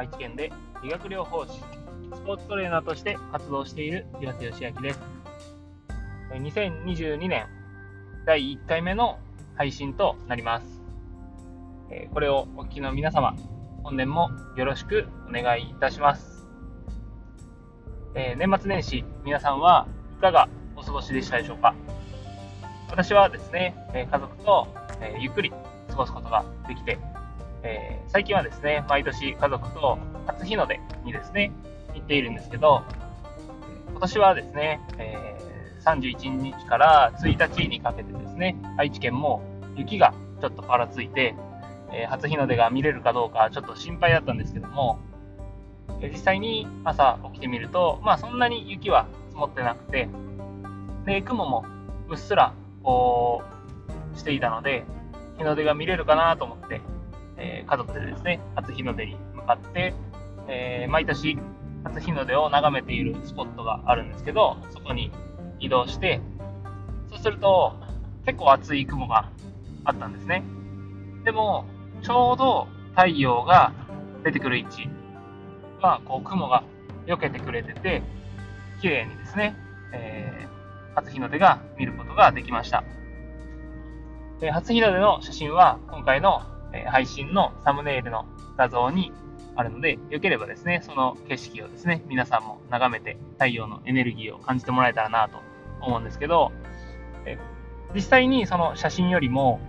愛知県で理学療法士、スポーツトレーナーとして活動している岩瀬義明です。2022年第1回目の配信となります。これをお聞きの皆様、本年もよろしくお願いいたします。年末年始、皆さんはいかがお過ごしでしたでしょうか？私はですね、家族とゆっくり過ごすことができて、えー、最近はですね、毎年家族と初日の出にですね、行っているんですけど、今年はですね、えー、31日から1日にかけてですね、愛知県も雪がちょっとぱらついて、えー、初日の出が見れるかどうかちょっと心配だったんですけども、え実際に朝起きてみると、まあそんなに雪は積もってなくて、で、雲もうっすらこうしていたので、日の出が見れるかなと思って、えー、家族でですね、初日の出に向かって、えー、毎年初日の出を眺めているスポットがあるんですけど、そこに移動して、そうすると結構厚い雲があったんですね。でも、ちょうど太陽が出てくる位置は、こう雲が避けてくれてて、綺麗にですね、えー、初日の出が見ることができました。で初日の出の写真は今回のえ配信のサムネイルの画像にあるので、よければですね、その景色をですね、皆さんも眺めて太陽のエネルギーを感じてもらえたらなと思うんですけど、え実際にその写真よりも、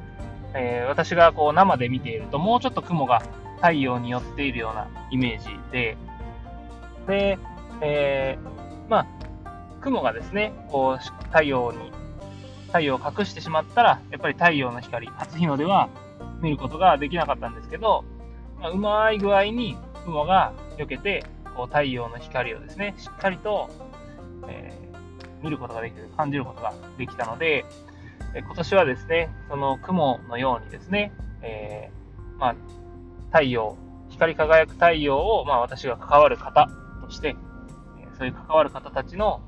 えー、私がこう生で見ているともうちょっと雲が太陽に寄っているようなイメージで、で、えー、まあ、雲がですね、こう太陽に、太陽を隠してしまったら、やっぱり太陽の光、初日の出は見ることができなかったんですけど、まあ、うまい具合に雲が避けて、こう太陽の光をですね、しっかりと、えー、見ることができる、感じることができたので、え今年はですね、その雲のようにですね、えー、まあ、太陽、光り輝く太陽を、まあ、私が関わる方として、そういう関わる方たちの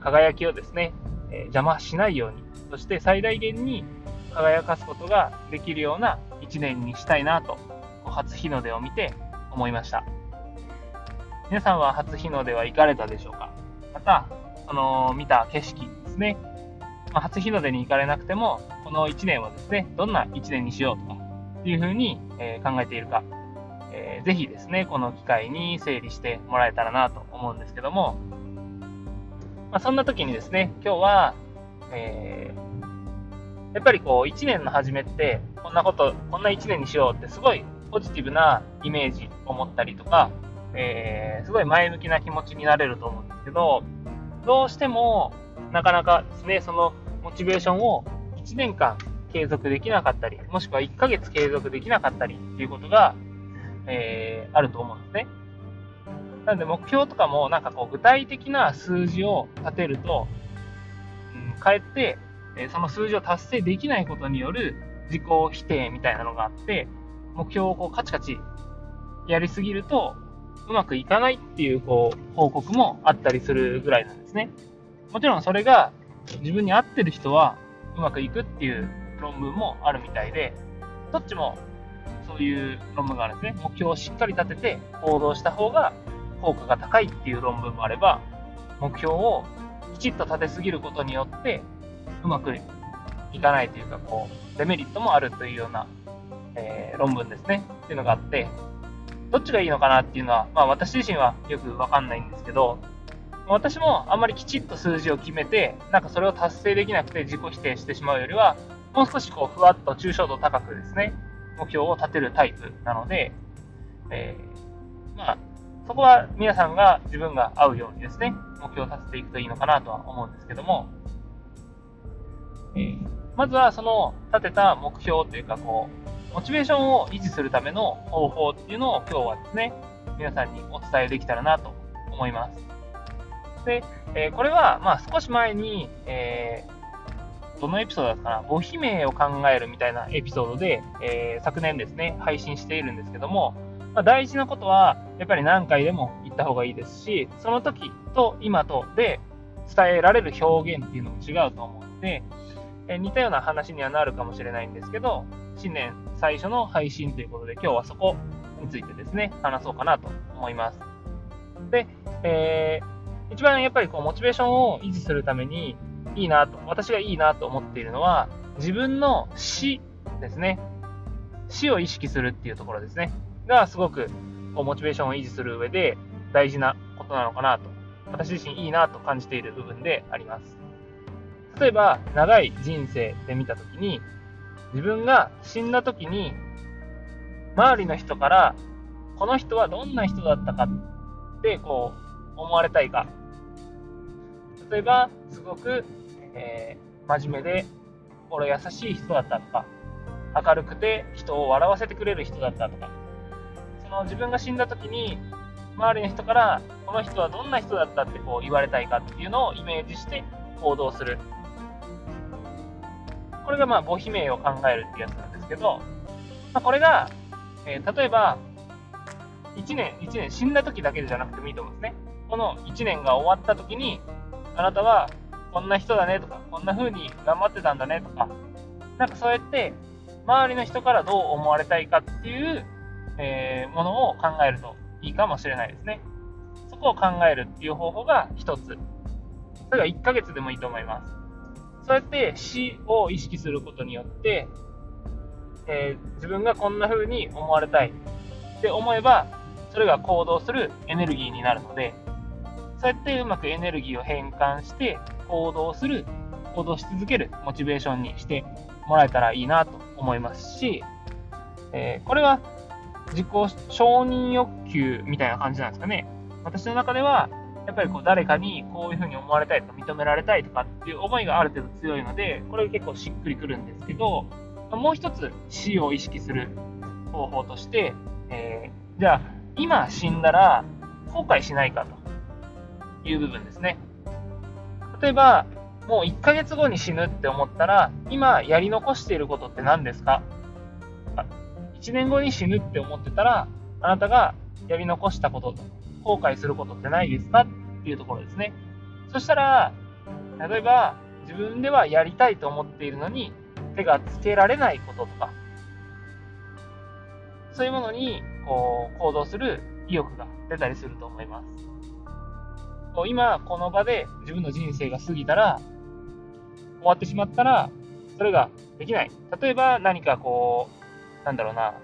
輝きをですね、邪魔しないように、そして最大限に輝かすことができるような一年にしたいなと、初日の出を見て思いました。皆さんは初日の出は行かれたでしょうか？また、その見た景色ですね。まあ、初日の出に行かれなくても、この1年はですね、どんな1年にしようとか、っていうふうに、え考えているか、えー、ぜひですね、この機会に整理してもらえたらなと思うんですけども、まあ、そんな時にですね、今日は、えーやっぱりこう、1年の初めって、こんなこと、こんな1年にしようってすごいポジティブなイメージを持ったりとか、えー、すごい前向きな気持ちになれると思うんですけど、どうしても、なかなかですね、そのモチベーションを1年間継続できなかったり、もしくは1ヶ月継続できなかったりっていうことが、えー、あると思うんですね。なので目標とかもなんかこう具体的な数字を立てると、うん、かえってえその数字を達成できないことによる自己否定みたいなのがあって、目標をこうカチカチやりすぎると、うまくいかないっていうこう報告もあったりするぐらいなんですね。もちろんそれが自分に合ってる人はうまくいくっていう論文もあるみたいで、どっちもそういう論文があるんですね。目標をしっかり立てて行動した方が効果が高いっていう論文もあれば、目標をきちっと立てすぎることによってうまくいかないというか、こう、デメリットもあるというような、えー、論文ですね。っていうのがあって、どっちがいいのかなっていうのは、まあ私自身はよくわかんないんですけど、私もあんまりきちっと数字を決めて、なんかそれを達成できなくて自己否定してしまうよりは、もう少しこう、ふわっと抽象度高くですね、目標を立てるタイプなので、えー、まあ、そこは皆さんが自分が合うようにですね、目標を立てていくといいのかなとは思うんですけども、えー、まずはその立てた目標というか、こう、モチベーションを維持するための方法っていうのを今日はですね、皆さんにお伝えできたらなと思います。で、えー、これは、まあ少し前に、えー、どのエピソードだったかな、母姫を考えるみたいなエピソードで、えー、昨年ですね、配信しているんですけども、まあ、大事なことは、やっぱり何回でも言った方がいいですし、その時と今とで伝えられる表現っていうのも違うと思うので、え似たような話にはなるかもしれないんですけど、新年最初の配信ということで、今日はそこについてですね、話そうかなと思います。で、えー、一番やっぱりこうモチベーションを維持するためにいいなと、私がいいなと思っているのは、自分の死ですね。死を意識するっていうところですね。がすごくこうモチベーションを維持する上で大事なことなのかなと、私自身いいなと感じている部分であります。例えば、長い人生で見たときに、自分が死んだときに、周りの人から、この人はどんな人だったかって、こう、思われたいか。例えば、すごく、えー、真面目で、心優しい人だったとか、明るくて人を笑わせてくれる人だったとか、その自分が死んだ時に、周りの人から、この人はどんな人だったってこう言われたいかっていうのをイメージして行動する。これがまあ母悲鳴を考えるってやつなんですけど、まあ、これが、えー、例えば、1年、1年死んだ時だけじゃなくてもいいと思うんですね。この1年が終わった時に、あなたはこんな人だねとか、こんな風に頑張ってたんだねとか、なんかそうやって、周りの人からどう思われたいかっていう、えー、ものを考えるといいかもしれないですね。そこを考えるっていう方法が一つ。それが1ヶ月でもいいと思います。そうやって死を意識することによって、えー、自分がこんな風に思われたいって思えば、それが行動するエネルギーになるので、そうやってうまくエネルギーを変換して行動する、行動し続けるモチベーションにしてもらえたらいいなと思いますし、えー、これは自己承認欲求みたいな感じなんですかね。私の中では、やっぱりこう誰かにこういうふうに思われたいとか認められたいとかっていう思いがある程度強いので、これ結構しっくりくるんですけど、もう一つ死を意識する方法として、えー、じゃあ今死んだら後悔しないかという部分ですね。例えば、もう1ヶ月後に死ぬって思ったら、今やり残していることって何ですか ?1 年後に死ぬって思ってたら、あなたがやり残したこと、後悔することってないですかっていうところですね。そしたら、例えば、自分ではやりたいと思っているのに、手がつけられないこととか、そういうものに、こう、行動する意欲が出たりすると思います。今、この場で自分の人生が過ぎたら、終わってしまったら、それができない。例えば何かこう、なんだろうな、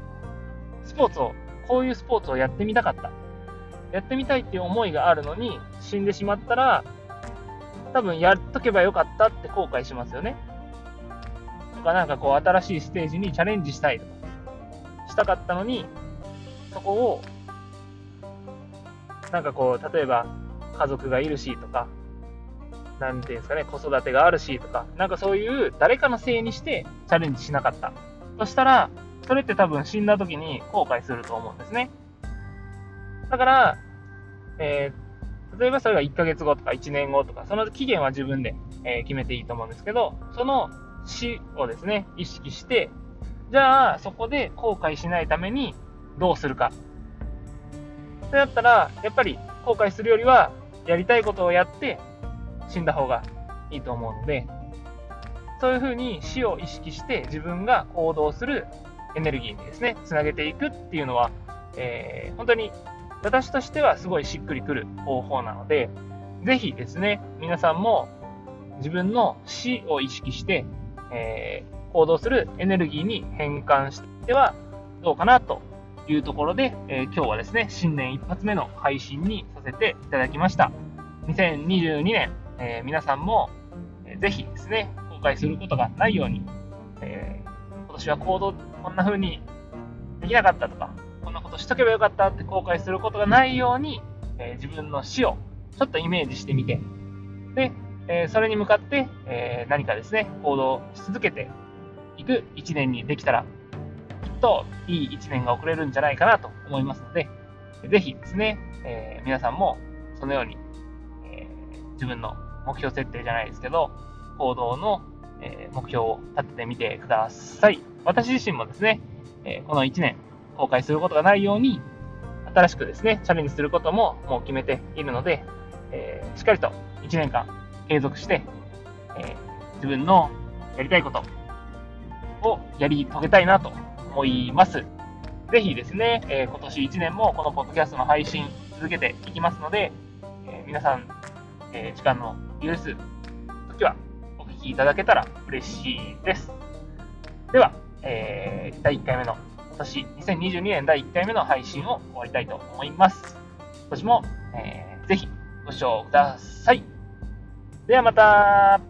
スポーツを、こういうスポーツをやってみたかった。やってみたいっていう思いがあるのに死んでしまったら、多分やっとけばよかったって後悔しますよね。とかなんかこう新しいステージにチャレンジしたいとか、したかったのに、そこを、なんかこう、例えば家族がいるしとか、なんていうんですかね、子育てがあるしとか、なんかそういう誰かのせいにしてチャレンジしなかった。そしたら、それって多分死んだ時に後悔すると思うんですね。だから、えー、例えばそれが1ヶ月後とか1年後とか、その期限は自分で、えー、決めていいと思うんですけど、その死をですね、意識して、じゃあそこで後悔しないためにどうするか。ってなったら、やっぱり後悔するよりは、やりたいことをやって死んだ方がいいと思うので、そういうふうに死を意識して自分が行動するエネルギーにですね、つなげていくっていうのは、えー、本当に私としてはすごいしっくりくる方法なので、ぜひですね、皆さんも自分の死を意識して、えー、行動するエネルギーに変換してはどうかなというところで、えー、今日はですね、新年一発目の配信にさせていただきました。2022年、えー、皆さんも、えー、ぜひですね、後悔することがないように、え今年は行動こんな風にできなかったとか、ことしとけばよかったって後悔することがないように、えー、自分の死をちょっとイメージしてみて、で、えー、それに向かって、えー、何かですね、行動し続けていく1年にできたら、きっといい1年が送れるんじゃないかなと思いますので、ぜひですね、え皆さんもそのように、え自分の目標設定じゃないですけど、行動の、え目標を立ててみてください。私自身もですね、えこの1年、後悔することがないように、新しくですね、チャレンジすることももう決めているので、えー、しっかりと1年間継続して、えー、自分のやりたいことをやり遂げたいなと思います。ぜひですね、えー、今年1年もこのポッドキャストの配信続けていきますので、え、皆さん、え、時間の許す時はお聞きいただけたら嬉しいです。では、えー、第1回目の、年2022年第1回目の配信を終わりたいと思います。今年も、えー、ぜひご視聴ください。ではまた